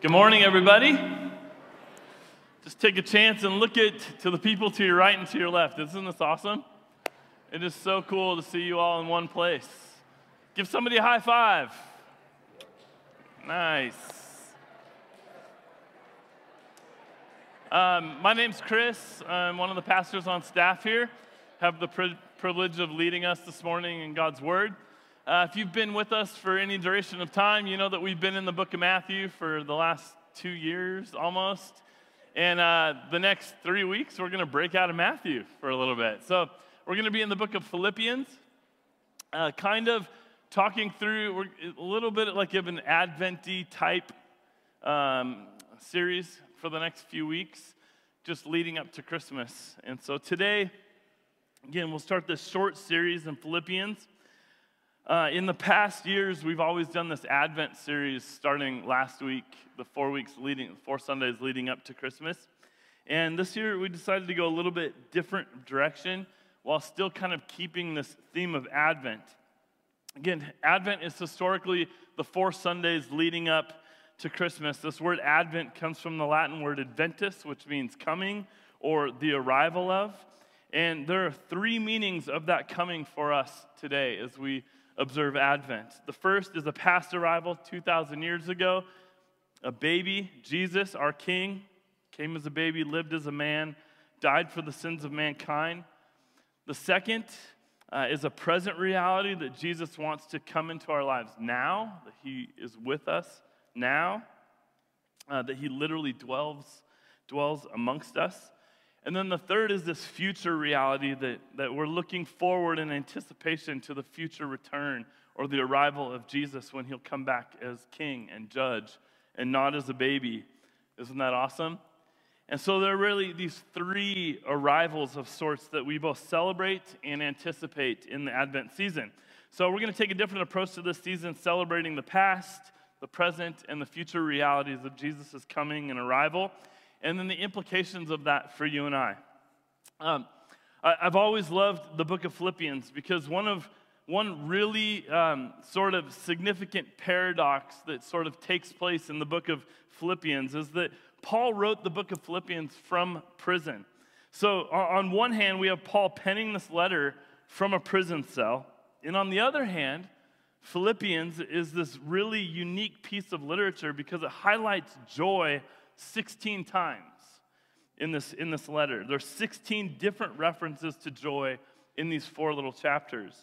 Good morning, everybody. Just take a chance and look at to the people to your right and to your left. Isn't this awesome? It is so cool to see you all in one place. Give somebody a high five. Nice. Um, my name's Chris. I'm one of the pastors on staff here. Have the pri- privilege of leading us this morning in God's Word. Uh, if you've been with us for any duration of time, you know that we've been in the book of Matthew for the last two years almost. And uh, the next three weeks, we're going to break out of Matthew for a little bit. So we're going to be in the book of Philippians, uh, kind of talking through a little bit like of an Adventy type um, series for the next few weeks, just leading up to Christmas. And so today, again, we'll start this short series in Philippians. Uh, in the past years, we've always done this Advent series starting last week, the four weeks leading, four Sundays leading up to Christmas. And this year, we decided to go a little bit different direction while still kind of keeping this theme of Advent. Again, Advent is historically the four Sundays leading up to Christmas. This word Advent comes from the Latin word adventus, which means coming or the arrival of. And there are three meanings of that coming for us today as we observe Advent. The first is a past arrival 2,000 years ago. A baby, Jesus, our King, came as a baby, lived as a man, died for the sins of mankind. The second uh, is a present reality that Jesus wants to come into our lives now, that He is with us now, uh, that He literally dwells, dwells amongst us. And then the third is this future reality that, that we're looking forward in anticipation to the future return or the arrival of Jesus when he'll come back as king and judge and not as a baby. Isn't that awesome? And so there are really these three arrivals of sorts that we both celebrate and anticipate in the Advent season. So we're going to take a different approach to this season, celebrating the past, the present, and the future realities of Jesus' coming and arrival and then the implications of that for you and I. Um, I have always loved the book of Philippians because one of one really um, sort of significant paradox that sort of takes place in the book of Philippians is that Paul wrote the book of Philippians from prison. So, on one hand, we have Paul penning this letter from a prison cell, and on the other hand, Philippians is this really unique piece of literature because it highlights joy 16 times in this, in this letter. There's 16 different references to joy in these four little chapters.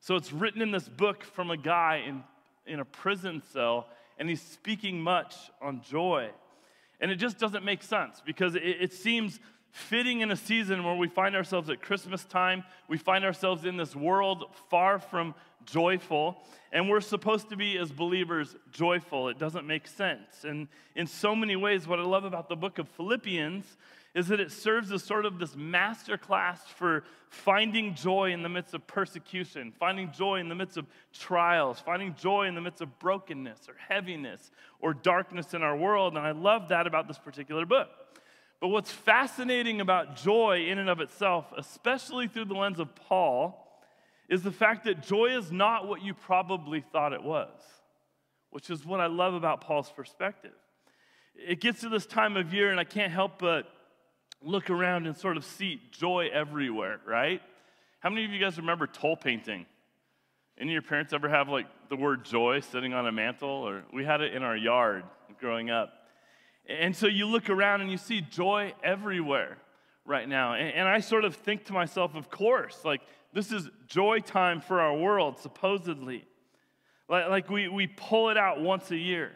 So it's written in this book from a guy in, in a prison cell, and he's speaking much on joy. And it just doesn't make sense because it, it seems fitting in a season where we find ourselves at Christmas time. We find ourselves in this world far from joyful, and we're supposed to be, as believers, joyful. It doesn't make sense. And in so many ways, what I love about the book of Philippians is that it serves as sort of this master class for finding joy in the midst of persecution, finding joy in the midst of trials, finding joy in the midst of brokenness or heaviness or darkness in our world. And I love that about this particular book. But what's fascinating about joy in and of itself, especially through the lens of Paul, is the fact that joy is not what you probably thought it was, which is what I love about Paul's perspective. It gets to this time of year, and I can't help but look around and sort of see joy everywhere, right? How many of you guys remember tole painting? Any of your parents ever have like the word joy sitting on a mantle? Or we had it in our yard growing up. And so you look around and you see joy everywhere right now. And, and I sort of think to myself, of course, like this is joy time for our world, supposedly. Like, like we, we pull it out once a year.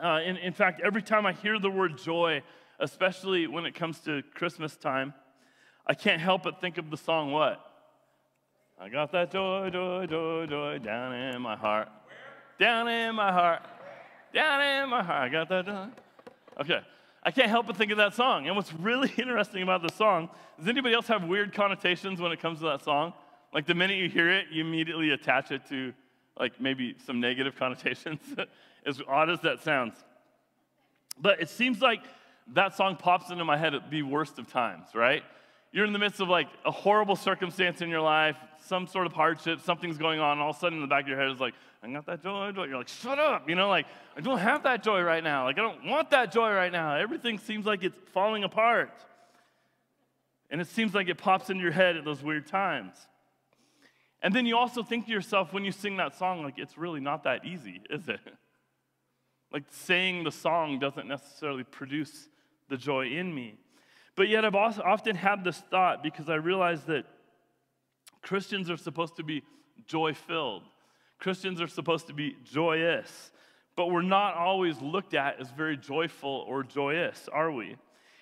Uh, in, in fact, every time I hear the word joy, especially when it comes to Christmas time, I can't help but think of the song What? I got that joy, joy, joy, joy down in my heart. Down in my heart. Down in my heart. I got that joy. Okay. I can't help but think of that song. And what's really interesting about the song, does anybody else have weird connotations when it comes to that song? Like the minute you hear it, you immediately attach it to like maybe some negative connotations, as odd as that sounds. But it seems like that song pops into my head at the worst of times, right? you're in the midst of like a horrible circumstance in your life, some sort of hardship, something's going on, all of a sudden in the back of your head is like, I got that joy, joy. You're like, shut up. You know, like, I don't have that joy right now. Like, I don't want that joy right now. Everything seems like it's falling apart. And it seems like it pops into your head at those weird times. And then you also think to yourself when you sing that song, like, it's really not that easy, is it? Like, saying the song doesn't necessarily produce the joy in me. But yet, I've also often had this thought because I realize that Christians are supposed to be joy filled, Christians are supposed to be joyous, but we're not always looked at as very joyful or joyous, are we?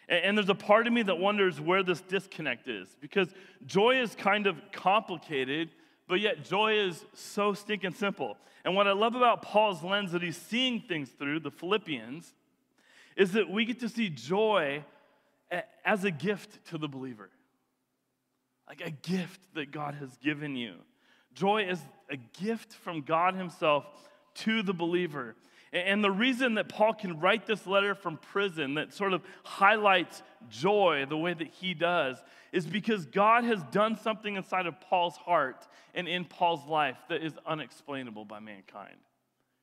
And there's a part of me that wonders where this disconnect is because joy is kind of complicated, but yet joy is so stinking simple. And what I love about Paul's lens that he's seeing things through, the Philippians, is that we get to see joy as a gift to the believer. Like a gift that God has given you. Joy is a gift from God Himself to the believer. And the reason that Paul can write this letter from prison that sort of highlights joy the way that he does is because God has done something inside of Paul's heart and in Paul's life that is unexplainable by mankind.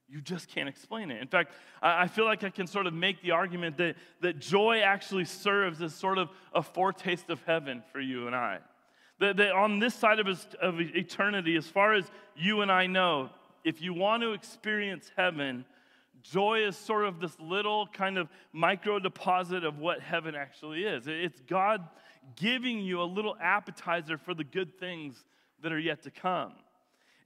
You just can't explain it. In fact, I feel like I can sort of make the argument that, that joy actually serves as sort of a foretaste of heaven for you and I. That, that on this side of, of eternity, as far as you and I know, if you want to experience heaven, joy is sort of this little kind of micro deposit of what heaven actually is. It's God giving you a little appetizer for the good things that are yet to come.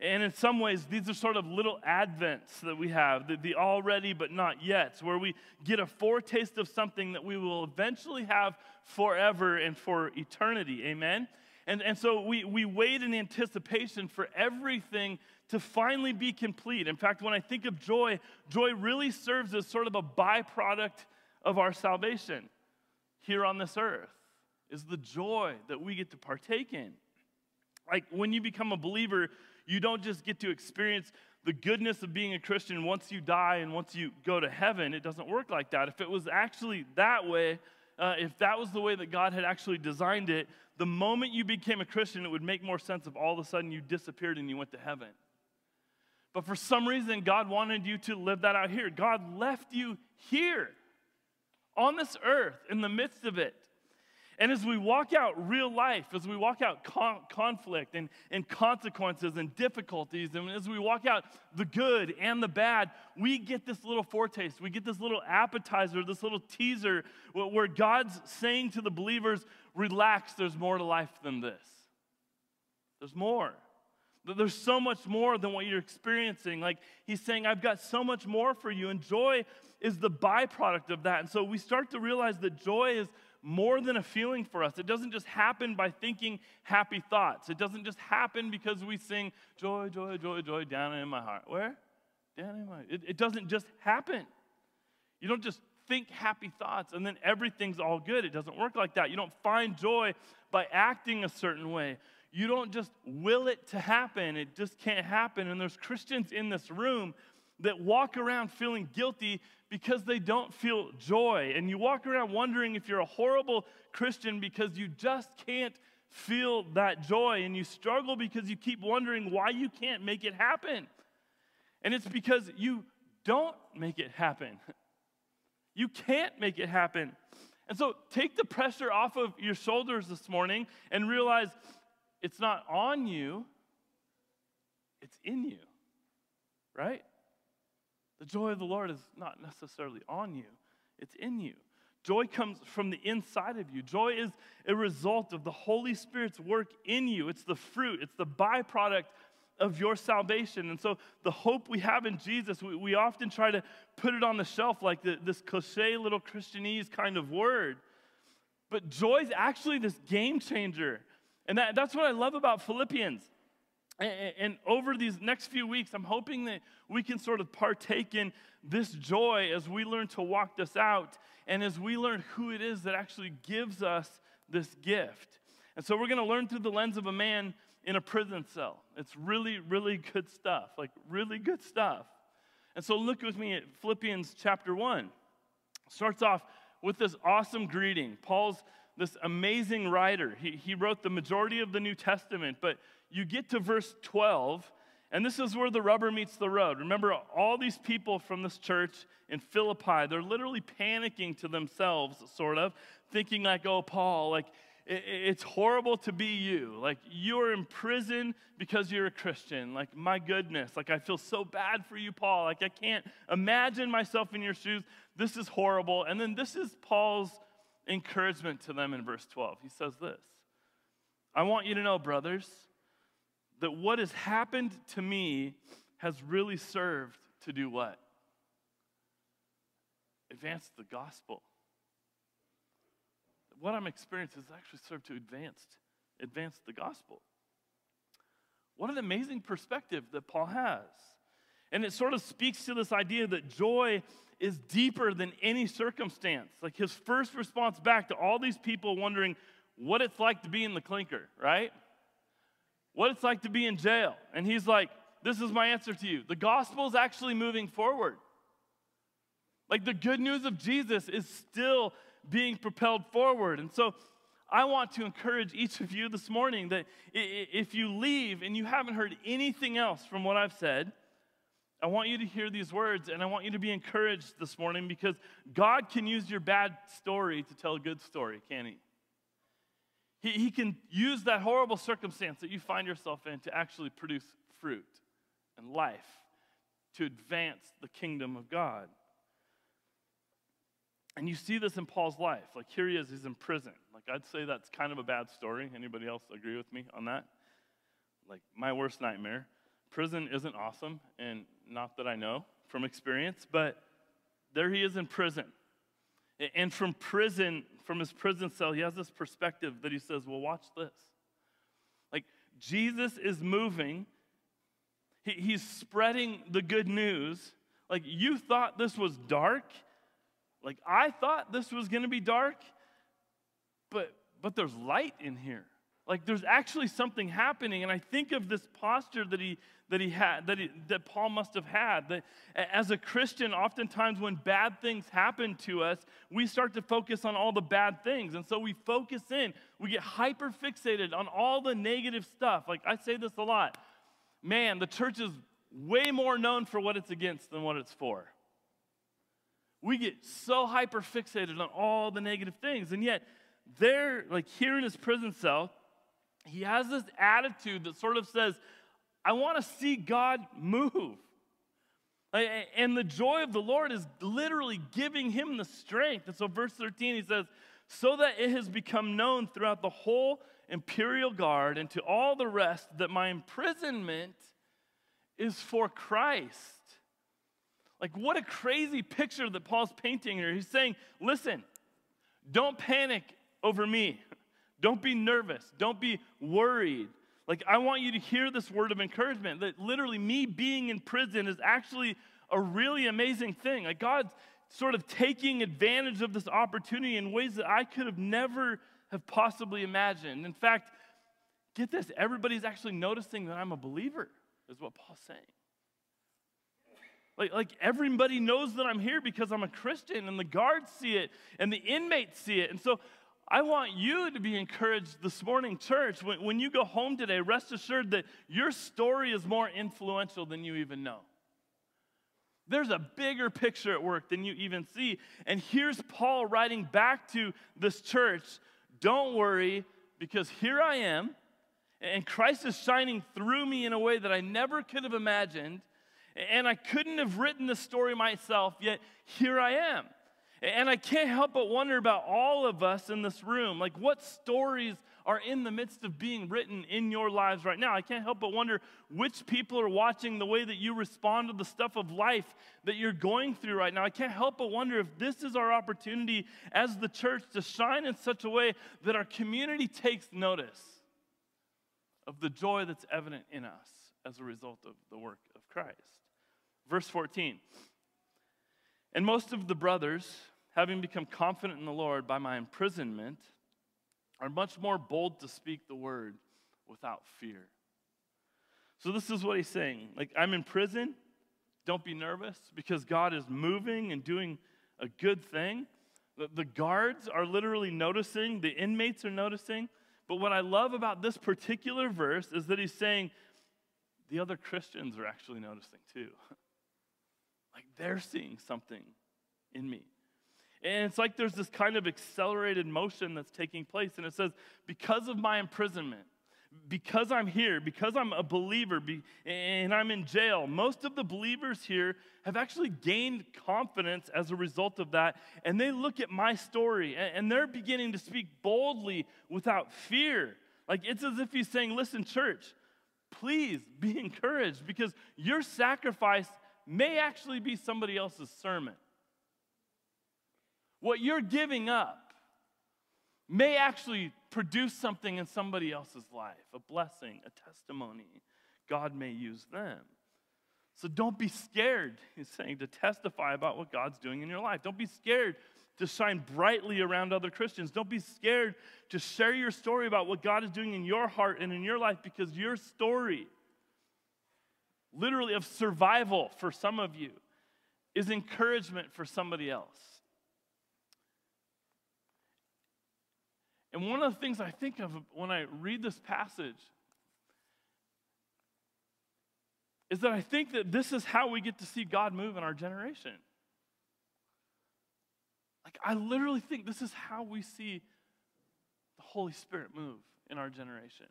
And in some ways, these are sort of little advents that we have, the, the already but not yet, where we get a foretaste of something that we will eventually have forever and for eternity. Amen? And, and so we, we wait in anticipation for everything to finally be complete. In fact, when I think of joy, joy really serves as sort of a byproduct of our salvation here on this earth, is the joy that we get to partake in. Like when you become a believer, you don't just get to experience the goodness of being a Christian once you die and once you go to heaven. It doesn't work like that. If it was actually that way, uh, if that was the way that God had actually designed it, the moment you became a Christian, it would make more sense if all of a sudden you disappeared and you went to heaven. But for some reason, God wanted you to live that out here. God left you here on this earth in the midst of it. And as we walk out real life, as we walk out con- conflict and, and consequences and difficulties, and as we walk out the good and the bad, we get this little foretaste. We get this little appetizer, this little teaser where God's saying to the believers, relax, there's more to life than this. There's more. There's so much more than what you're experiencing. Like he's saying, I've got so much more for you. And joy is the byproduct of that. And so we start to realize that joy is more than a feeling for us. It doesn't just happen by thinking happy thoughts. It doesn't just happen because we sing joy, joy, joy, joy down in my heart. Where? Down in my it, it doesn't just happen. You don't just think happy thoughts and then everything's all good. It doesn't work like that. You don't find joy by acting a certain way. You don't just will it to happen. It just can't happen. And there's Christians in this room that walk around feeling guilty because they don't feel joy. And you walk around wondering if you're a horrible Christian because you just can't feel that joy. And you struggle because you keep wondering why you can't make it happen. And it's because you don't make it happen. You can't make it happen. And so take the pressure off of your shoulders this morning and realize it's not on you, it's in you, right? The joy of the Lord is not necessarily on you, it's in you. Joy comes from the inside of you. Joy is a result of the Holy Spirit's work in you. It's the fruit, it's the byproduct of your salvation. And so, the hope we have in Jesus, we, we often try to put it on the shelf like the, this cliche little Christianese kind of word. But joy is actually this game changer. And that, that's what I love about Philippians. And over these next few weeks, I'm hoping that we can sort of partake in this joy as we learn to walk this out and as we learn who it is that actually gives us this gift. And so we're going to learn through the lens of a man in a prison cell. It's really, really good stuff, like really good stuff. And so look with me at Philippians chapter 1. Starts off with this awesome greeting. Paul's this amazing writer. He, he wrote the majority of the New Testament, but you get to verse 12, and this is where the rubber meets the road. Remember, all these people from this church in Philippi, they're literally panicking to themselves, sort of, thinking like, oh, Paul, like, it's horrible to be you. Like, you're in prison because you're a Christian. Like, my goodness. Like, I feel so bad for you, Paul. Like, I can't imagine myself in your shoes. This is horrible. And then this is Paul's encouragement to them in verse 12. He says this I want you to know, brothers, that what has happened to me has really served to do what? Advance the gospel. What I'm experiencing has actually served to advance, advance the gospel. What an amazing perspective that Paul has. And it sort of speaks to this idea that joy is deeper than any circumstance. Like his first response back to all these people wondering what it's like to be in the clinker, right? What it's like to be in jail. And he's like, This is my answer to you. The gospel is actually moving forward. Like the good news of Jesus is still being propelled forward. And so I want to encourage each of you this morning that if you leave and you haven't heard anything else from what I've said, I want you to hear these words and I want you to be encouraged this morning because God can use your bad story to tell a good story, can He? He, he can use that horrible circumstance that you find yourself in to actually produce fruit and life to advance the kingdom of God. And you see this in Paul's life. Like here he is, he's in prison. Like I'd say that's kind of a bad story. Anybody else agree with me on that? Like my worst nightmare. Prison isn't awesome, and not that I know from experience, but there he is in prison. And from prison, from his prison cell, he has this perspective that he says, Well, watch this. Like, Jesus is moving, he, he's spreading the good news. Like, you thought this was dark. Like, I thought this was going to be dark, but, but there's light in here. Like, there's actually something happening. And I think of this posture that he, that he had, that, he, that Paul must have had. That as a Christian, oftentimes when bad things happen to us, we start to focus on all the bad things. And so we focus in, we get hyper fixated on all the negative stuff. Like I say this a lot man, the church is way more known for what it's against than what it's for. We get so hyper fixated on all the negative things. And yet, there, like here in his prison cell, he has this attitude that sort of says, I want to see God move. And the joy of the Lord is literally giving him the strength. And so, verse 13, he says, So that it has become known throughout the whole imperial guard and to all the rest that my imprisonment is for Christ. Like, what a crazy picture that Paul's painting here. He's saying, Listen, don't panic over me. Don't be nervous. Don't be worried. Like, I want you to hear this word of encouragement that literally me being in prison is actually a really amazing thing. Like, God's sort of taking advantage of this opportunity in ways that I could have never have possibly imagined. In fact, get this, everybody's actually noticing that I'm a believer, is what Paul's saying. Like, like everybody knows that I'm here because I'm a Christian, and the guards see it, and the inmates see it. And so I want you to be encouraged this morning, church. When, when you go home today, rest assured that your story is more influential than you even know. There's a bigger picture at work than you even see. And here's Paul writing back to this church Don't worry, because here I am, and Christ is shining through me in a way that I never could have imagined. And I couldn't have written the story myself, yet here I am. And I can't help but wonder about all of us in this room. Like, what stories are in the midst of being written in your lives right now? I can't help but wonder which people are watching the way that you respond to the stuff of life that you're going through right now. I can't help but wonder if this is our opportunity as the church to shine in such a way that our community takes notice of the joy that's evident in us as a result of the work of Christ. Verse 14. And most of the brothers, having become confident in the Lord by my imprisonment, are much more bold to speak the word without fear. So, this is what he's saying. Like, I'm in prison. Don't be nervous because God is moving and doing a good thing. The, the guards are literally noticing, the inmates are noticing. But what I love about this particular verse is that he's saying the other Christians are actually noticing too. like they're seeing something in me. And it's like there's this kind of accelerated motion that's taking place. And it says, because of my imprisonment, because I'm here, because I'm a believer be, and I'm in jail, most of the believers here have actually gained confidence as a result of that. And they look at my story and, and they're beginning to speak boldly without fear. Like it's as if he's saying, Listen, church, please be encouraged because your sacrifice may actually be somebody else's sermon. What you're giving up may actually produce something in somebody else's life a blessing, a testimony. God may use them. So don't be scared, he's saying, to testify about what God's doing in your life. Don't be scared to shine brightly around other Christians. Don't be scared to share your story about what God is doing in your heart and in your life because your story, literally of survival for some of you, is encouragement for somebody else. And one of the things I think of when I read this passage is that I think that this is how we get to see God move in our generation. Like, I literally think this is how we see the Holy Spirit move in our generation.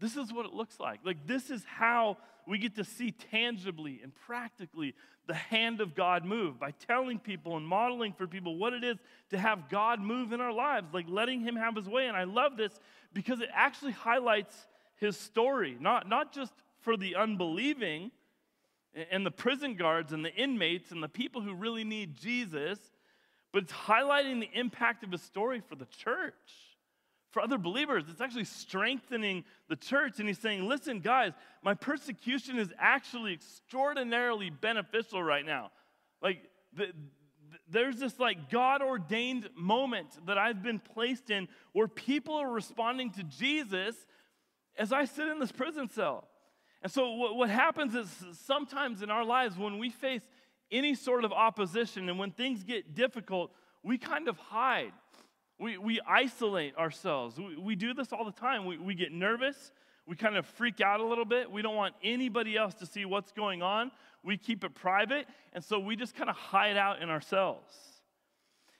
This is what it looks like. Like, this is how we get to see tangibly and practically the hand of God move by telling people and modeling for people what it is to have God move in our lives, like letting Him have His way. And I love this because it actually highlights His story, not, not just for the unbelieving and the prison guards and the inmates and the people who really need Jesus, but it's highlighting the impact of His story for the church for other believers. It's actually strengthening the church. And he's saying, listen, guys, my persecution is actually extraordinarily beneficial right now. Like, the, there's this like God ordained moment that I've been placed in where people are responding to Jesus as I sit in this prison cell. And so, what, what happens is sometimes in our lives, when we face any sort of opposition and when things get difficult, we kind of hide. We, we isolate ourselves. We, we do this all the time. We, we get nervous. We kind of freak out a little bit. We don't want anybody else to see what's going on. We keep it private. And so we just kind of hide out in ourselves.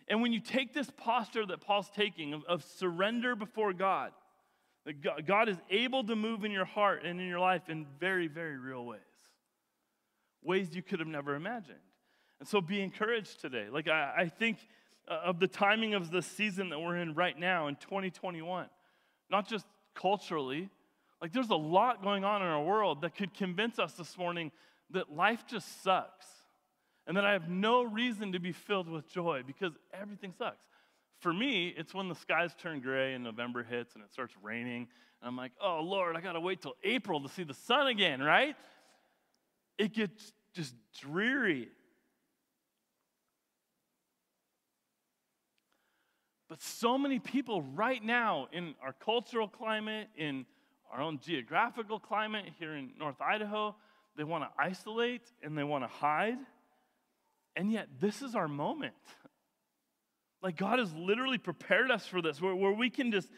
And when you take this posture that Paul's taking of, of surrender before God, that God is able to move in your heart and in your life in very, very real ways, ways you could have never imagined. And so be encouraged today. Like, I, I think Uh, of the timing of the season that we're in right now in 2021. Not just culturally, like there's a lot going on in our world that could convince us this morning that life just sucks and that I have no reason to be filled with joy because everything sucks. For me, it's when the skies turn gray and November hits and it starts raining. And I'm like, oh, Lord, I got to wait till April to see the sun again, right? It gets just dreary. But so many people right now in our cultural climate, in our own geographical climate here in North Idaho, they want to isolate and they want to hide. And yet, this is our moment. Like, God has literally prepared us for this, where, where we can just,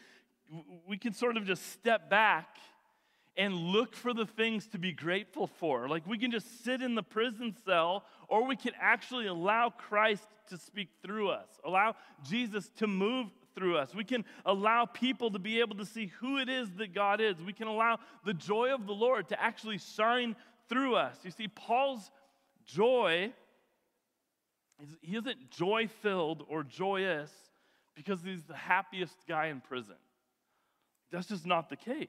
we can sort of just step back and look for the things to be grateful for. Like we can just sit in the prison cell, or we can actually allow Christ to speak through us, allow Jesus to move through us. We can allow people to be able to see who it is that God is. We can allow the joy of the Lord to actually shine through us. You see, Paul's joy, he isn't joy filled or joyous because he's the happiest guy in prison. That's just not the case.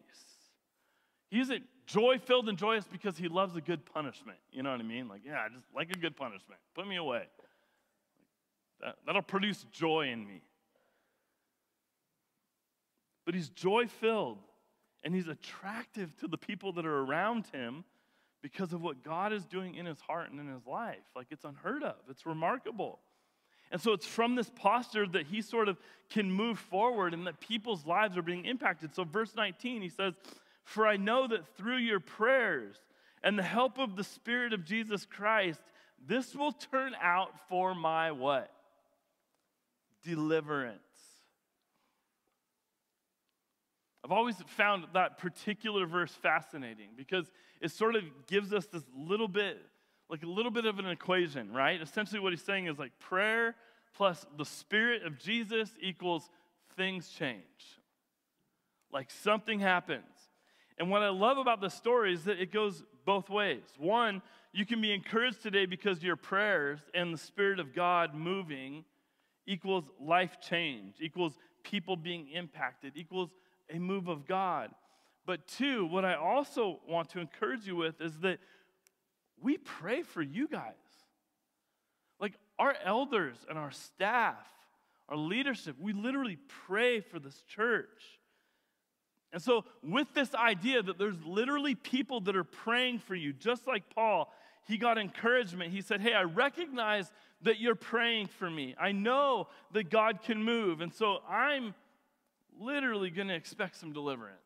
He isn't joy filled and joyous because he loves a good punishment. You know what I mean? Like, yeah, I just like a good punishment. Put me away. That, that'll produce joy in me. But he's joy filled and he's attractive to the people that are around him because of what God is doing in his heart and in his life. Like, it's unheard of, it's remarkable. And so it's from this posture that he sort of can move forward and that people's lives are being impacted. So, verse 19, he says, For I know that through your prayers and the help of the Spirit of Jesus Christ, this will turn out for my what? deliverance. I've always found that particular verse fascinating because it sort of gives us this little bit, like a little bit of an equation, right? Essentially, what he's saying is like prayer plus the Spirit of Jesus equals things change. Like something happens. And what I love about the story is that it goes both ways. One, you can be encouraged today because your prayers and the Spirit of God moving equals life change, equals people being impacted, equals a move of God. But two, what I also want to encourage you with is that we pray for you guys. Like our elders and our staff, our leadership, we literally pray for this church. And so, with this idea that there's literally people that are praying for you, just like Paul, he got encouragement. He said, Hey, I recognize that you're praying for me. I know that God can move. And so, I'm literally going to expect some deliverance.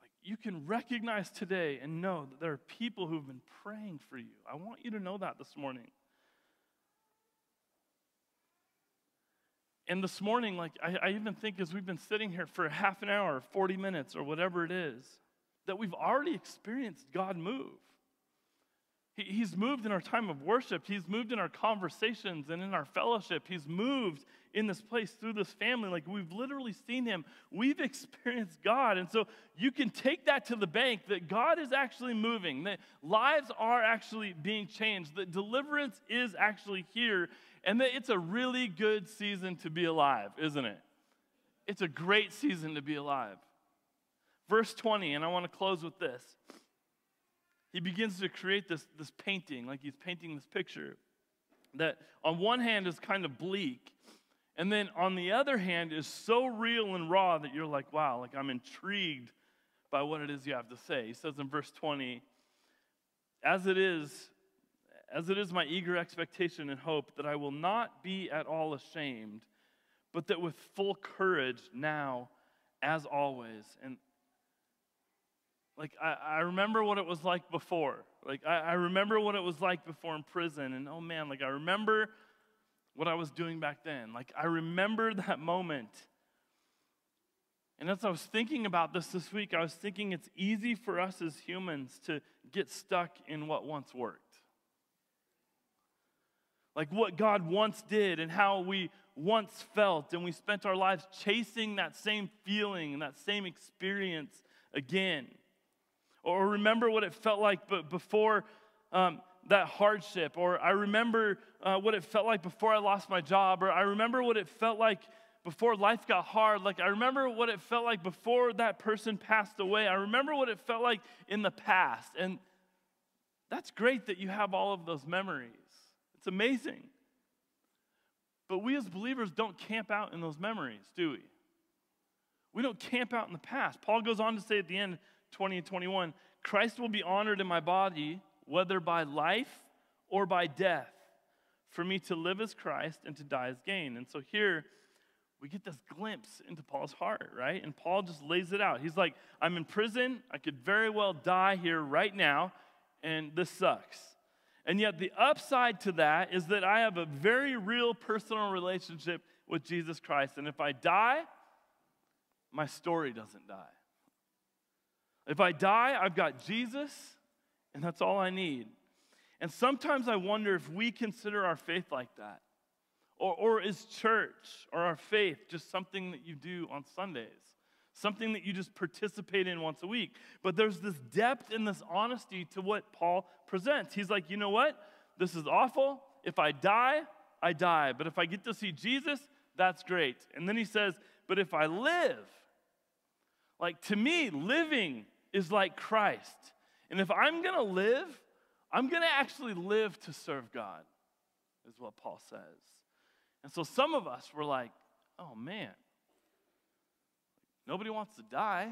Like you can recognize today and know that there are people who've been praying for you. I want you to know that this morning. And this morning, like I, I, even think as we've been sitting here for half an hour, 40 minutes, or whatever it is, that we've already experienced God move. He, he's moved in our time of worship. He's moved in our conversations and in our fellowship. He's moved in this place through this family. Like we've literally seen him. We've experienced God. And so you can take that to the bank that God is actually moving, that lives are actually being changed, that deliverance is actually here and that it's a really good season to be alive, isn't it? It's a great season to be alive. Verse 20, and I want to close with this. He begins to create this, this painting, like he's painting this picture, that on one hand is kind of bleak, and then on the other hand is so real and raw that you're like, wow, like I'm intrigued by what it is you have to say. He says in verse 20, as it is, as it is my eager expectation and hope that I will not be at all ashamed, but that with full courage now, as always. And like, I, I remember what it was like before. Like, I, I remember what it was like before in prison. And oh man, like, I remember what I was doing back then. Like, I remember that moment. And as I was thinking about this this week, I was thinking it's easy for us as humans to get stuck in what once worked like what God once did and how we once felt, and we spent our lives chasing that same feeling and that same experience again. Or remember what it felt like before um, that hardship, or I remember uh, what it felt like before I lost my job, or I remember what it felt like before life got hard. Like, I remember what it felt like before that person passed away. I remember what it felt like in the past. And that's great that you have all of those memories. It's amazing. But we as believers don't camp out in those memories, do we? We don't camp out in the past. Paul goes on to say at the end, 20 and 21, Christ will be honored in my body, whether by life or by death. For me to live as Christ and to die as gain. And so here, we get this glimpse into Paul's heart, right? And Paul just lays it out. He's like, I'm in prison. I could very well die here right now, and this sucks. And yet, the upside to that is that I have a very real personal relationship with Jesus Christ. And if I die, my story doesn't die. If I die, I've got Jesus, and that's all I need. And sometimes I wonder if we consider our faith like that. Or, or is church or our faith just something that you do on Sundays? Something that you just participate in once a week. But there's this depth and this honesty to what Paul presents. He's like, you know what? This is awful. If I die, I die. But if I get to see Jesus, that's great. And then he says, but if I live, like to me, living is like Christ. And if I'm going to live, I'm going to actually live to serve God, is what Paul says. And so some of us were like, oh man, Nobody wants to die.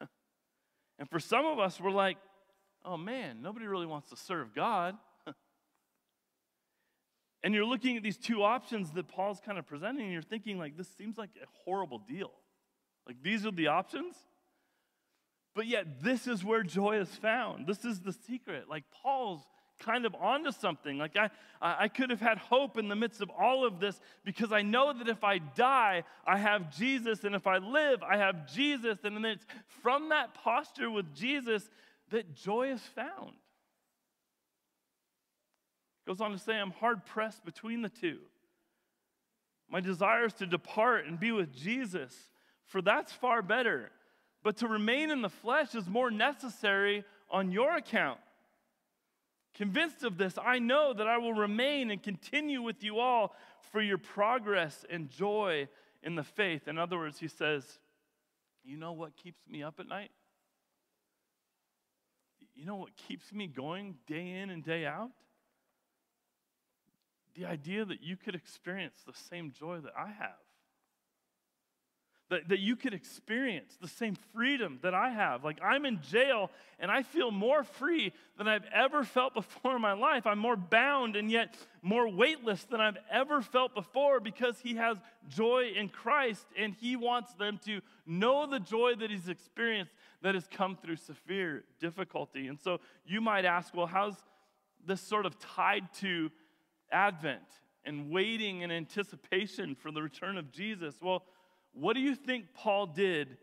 and for some of us, we're like, oh man, nobody really wants to serve God. and you're looking at these two options that Paul's kind of presenting, and you're thinking, like, this seems like a horrible deal. Like, these are the options. But yet, this is where joy is found. This is the secret. Like, Paul's kind of onto something. Like I, I could have had hope in the midst of all of this because I know that if I die, I have Jesus, and if I live, I have Jesus. And then it's from that posture with Jesus that joy is found. Goes on to say, I'm hard pressed between the two. My desire is to depart and be with Jesus, for that's far better. But to remain in the flesh is more necessary on your account. Convinced of this, I know that I will remain and continue with you all for your progress and joy in the faith. In other words, he says, You know what keeps me up at night? You know what keeps me going day in and day out? The idea that you could experience the same joy that I have that, that you could experience the same freedom that I have. Like I'm in jail and I feel more free than I've ever felt before in my life. I'm more bound and yet more weightless than I've ever felt before because He has joy in Christ and He wants them to know the joy that He's experienced that has come through severe difficulty. And so you might ask, well, how's this sort of tied to Advent and waiting in anticipation for the return of Jesus? Well, what do you think Paul did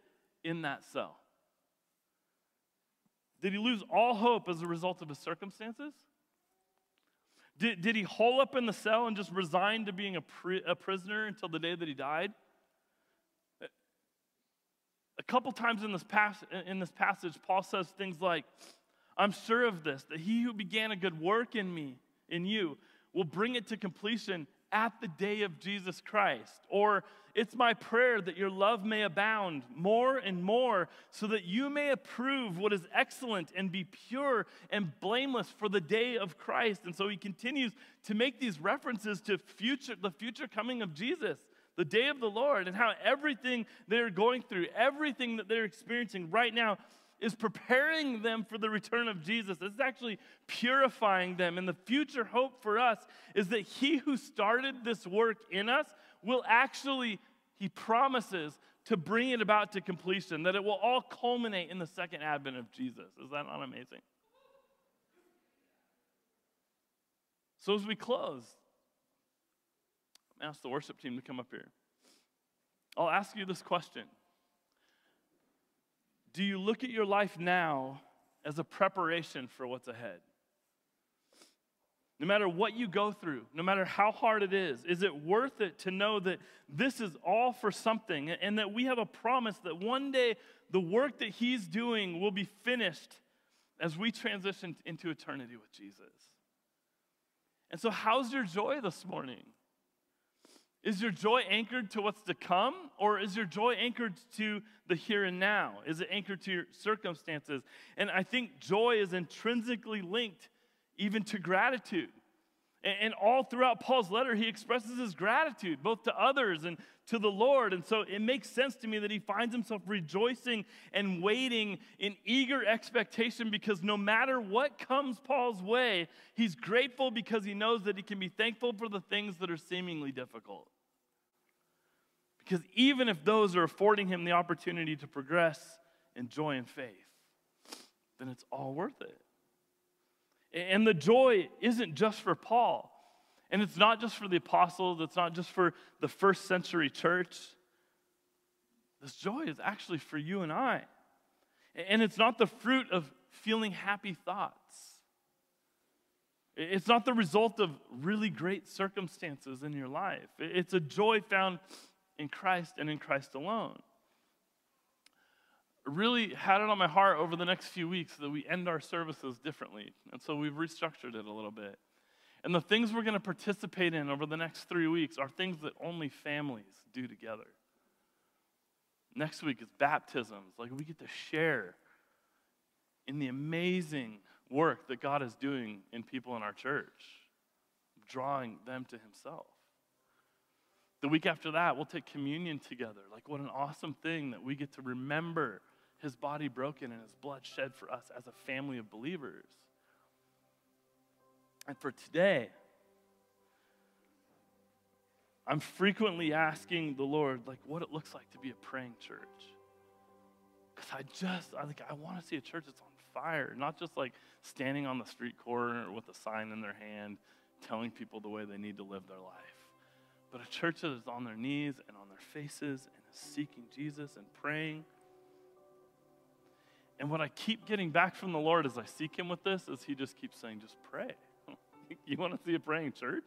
in that cell? Did he lose all hope as a result of his circumstances? Did, did he hole up in the cell and just resign to being a, pri- a prisoner until the day that he died? A couple times in this, pas- in this passage, Paul says things like, I'm sure of this, that he who began a good work in me, in you, will bring it to completion at the day of Jesus Christ. Or it's my prayer that your love may abound more and more, so that you may approve what is excellent and be pure and blameless for the day of Christ. And so he continues to make these references to future, the future coming of Jesus, the day of the Lord, and how everything they're going through, everything that they're experiencing right now is preparing them for the return of Jesus. It's actually purifying them. And the future hope for us is that He who started this work in us will actually, He promises, to bring it about to completion, that it will all culminate in the second advent of Jesus. Is that not amazing? So as we close, ask the worship team to come up here. I'll ask you this question do you look at your life now as a preparation for what's ahead? No matter what you go through, no matter how hard it is, is it worth it to know that this is all for something and that we have a promise that one day the work that He's doing will be finished as we transition into eternity with Jesus? And so, how's your joy this morning? Is your joy anchored to what's to come, or is your joy anchored to the here and now? Is it anchored to your circumstances? And I think joy is intrinsically linked even to gratitude. And, all throughout Paul's letter, he expresses his gratitude, both to others and to the Lord. And so it makes sense to me that he finds himself rejoicing and waiting in eager expectation because no matter what comes Paul's way, he's grateful because he knows that he can be thankful for the things that are seemingly difficult. Because even if those are affording him the opportunity to progress in joy and faith, then it's all worth it. And the joy isn't just for Paul. And it's not just for the apostles, it's not just for the first century church. This joy is actually for you and I. And it's not the fruit of feeling happy thoughts. It's not the result of really great circumstances in your life. It's a joy found in Christ and in Christ alone. Really had it on my heart over the next few weeks that we end our services differently. And so we've restructured it a little bit. And the things we're going to participate in over the next three weeks are things that only families do together. Next week is baptisms. Like we get to share in the amazing work that God is doing in people in our church, drawing them to Himself. The week after that, we'll take communion together. Like, what an awesome thing that we get to remember His body broken and His blood shed for us as a family of believers. And for today, I'm frequently asking the Lord, like, what it looks like to be a praying church. Because I just, I think I want to see a church that's on fire, not just like standing on the street corner with a sign in their hand telling people the way they need to live their life, but a church that is on their knees and on their faces and is seeking Jesus and praying. And what I keep getting back from the Lord as I seek Him with this is He just keeps saying, just pray. you want to see a praying church?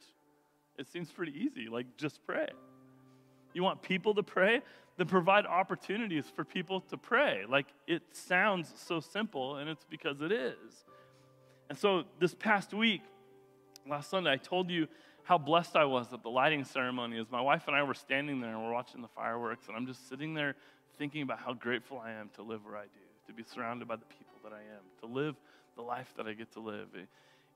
It seems pretty easy. Like, just pray. You want people to pray? Then provide opportunities for people to pray. Like, it sounds so simple, and it's because it is. And so, this past week, last Sunday, I told you how blessed I was at the lighting ceremony as my wife and I were standing there and we're watching the fireworks, and I'm just sitting there thinking about how grateful I am to live where I do, to be surrounded by the people that I am, to live the life that I get to live.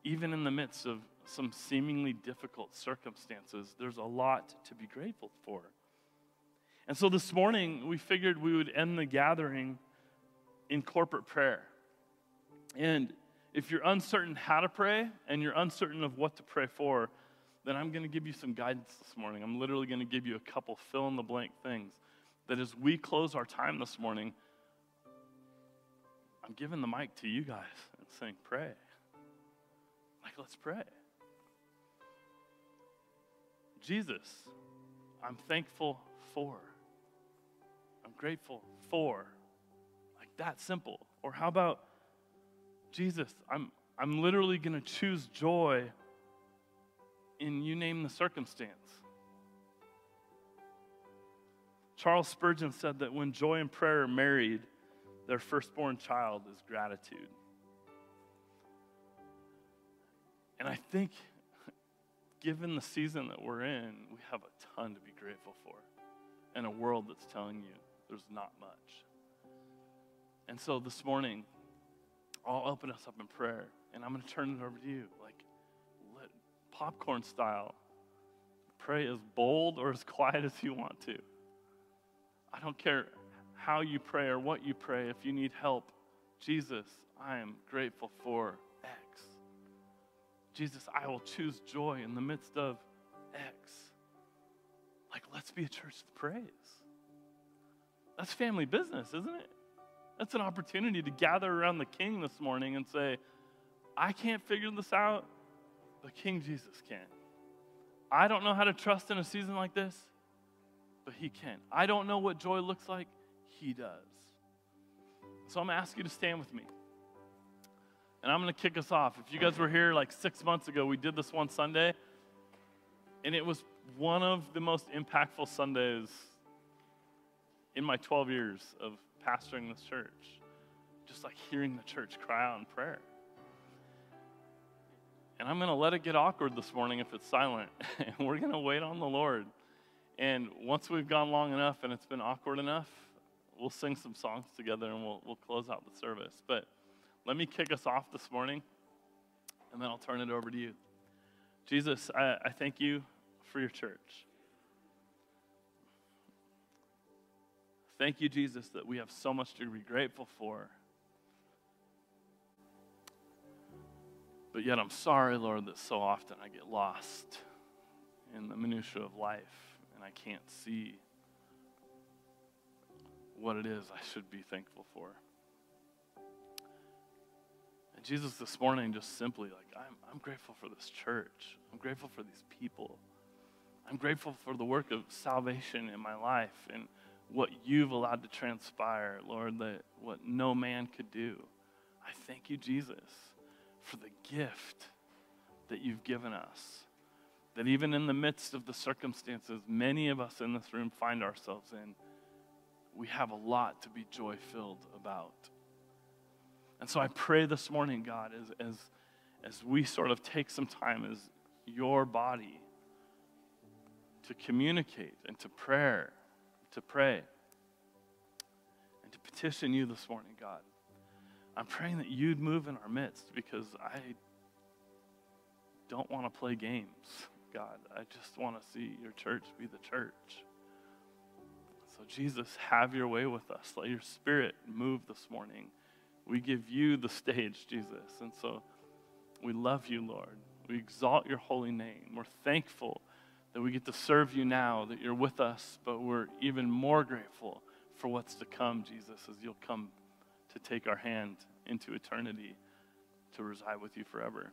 Even in the midst of some seemingly difficult circumstances, there's a lot to be grateful for. And so this morning, we figured we would end the gathering in corporate prayer. And if you're uncertain how to pray and you're uncertain of what to pray for, then I'm going to give you some guidance this morning. I'm literally going to give you a couple fill in the blank things that as we close our time this morning, I'm giving the mic to you guys and saying, pray. Let's pray. Jesus, I'm thankful for. I'm grateful for. Like that simple. Or how about Jesus, I'm, I'm literally going to choose joy in you name the circumstance. Charles Spurgeon said that when joy and prayer are married, their firstborn child is gratitude. And I think, given the season that we're in, we have a ton to be grateful for in a world that's telling you there's not much. And so this morning, I'll open us up in prayer, and I'm going to turn it over to you. Like, let popcorn style, pray as bold or as quiet as you want to. I don't care how you pray or what you pray. If you need help, Jesus, I am grateful for X. Jesus, I will choose joy in the midst of X. Like, let's be a church that prays. That's family business, isn't it? That's an opportunity to gather around the King this morning and say, I can't figure this out, but King Jesus can. I don't know how to trust in a season like this, but He can. I don't know what joy looks like, He does. So I'm going to ask you to stand with me. And I'm going to kick us off. If you guys were here like six months ago, we did this one Sunday, and it was one of the most impactful Sundays in my 12 years of pastoring this church, just like hearing the church cry out in prayer. And I'm going to let it get awkward this morning if it's silent. and we're going to wait on the Lord. And once we've gone long enough and it's been awkward enough, we'll sing some songs together and we'll, we'll close out the service. But let me kick us off this morning, and then I'll turn it over to you. Jesus, I, I thank you for your church. Thank you, Jesus, that we have so much to be grateful for. But yet, I'm sorry, Lord, that so often I get lost in the minutiae of life and I can't see what it is I should be thankful for. Jesus, this morning, just simply like, I'm, I'm grateful for this church. I'm grateful for these people. I'm grateful for the work of salvation in my life and what you've allowed to transpire, Lord, that what no man could do. I thank you, Jesus, for the gift that you've given us. That even in the midst of the circumstances many of us in this room find ourselves in, we have a lot to be joy filled about. And so I pray this morning, God, as, as, as we sort of take some time as your body to communicate and to prayer to pray and to petition you this morning, God. I'm praying that you'd move in our midst because I don't want to play games, God. I just want to see your church be the church. So, Jesus, have your way with us. Let your spirit move this morning. We give you the stage, Jesus. And so we love you, Lord. We exalt your holy name. We're thankful that we get to serve you now, that you're with us, but we're even more grateful for what's to come, Jesus, as you'll come to take our hand into eternity to reside with you forever.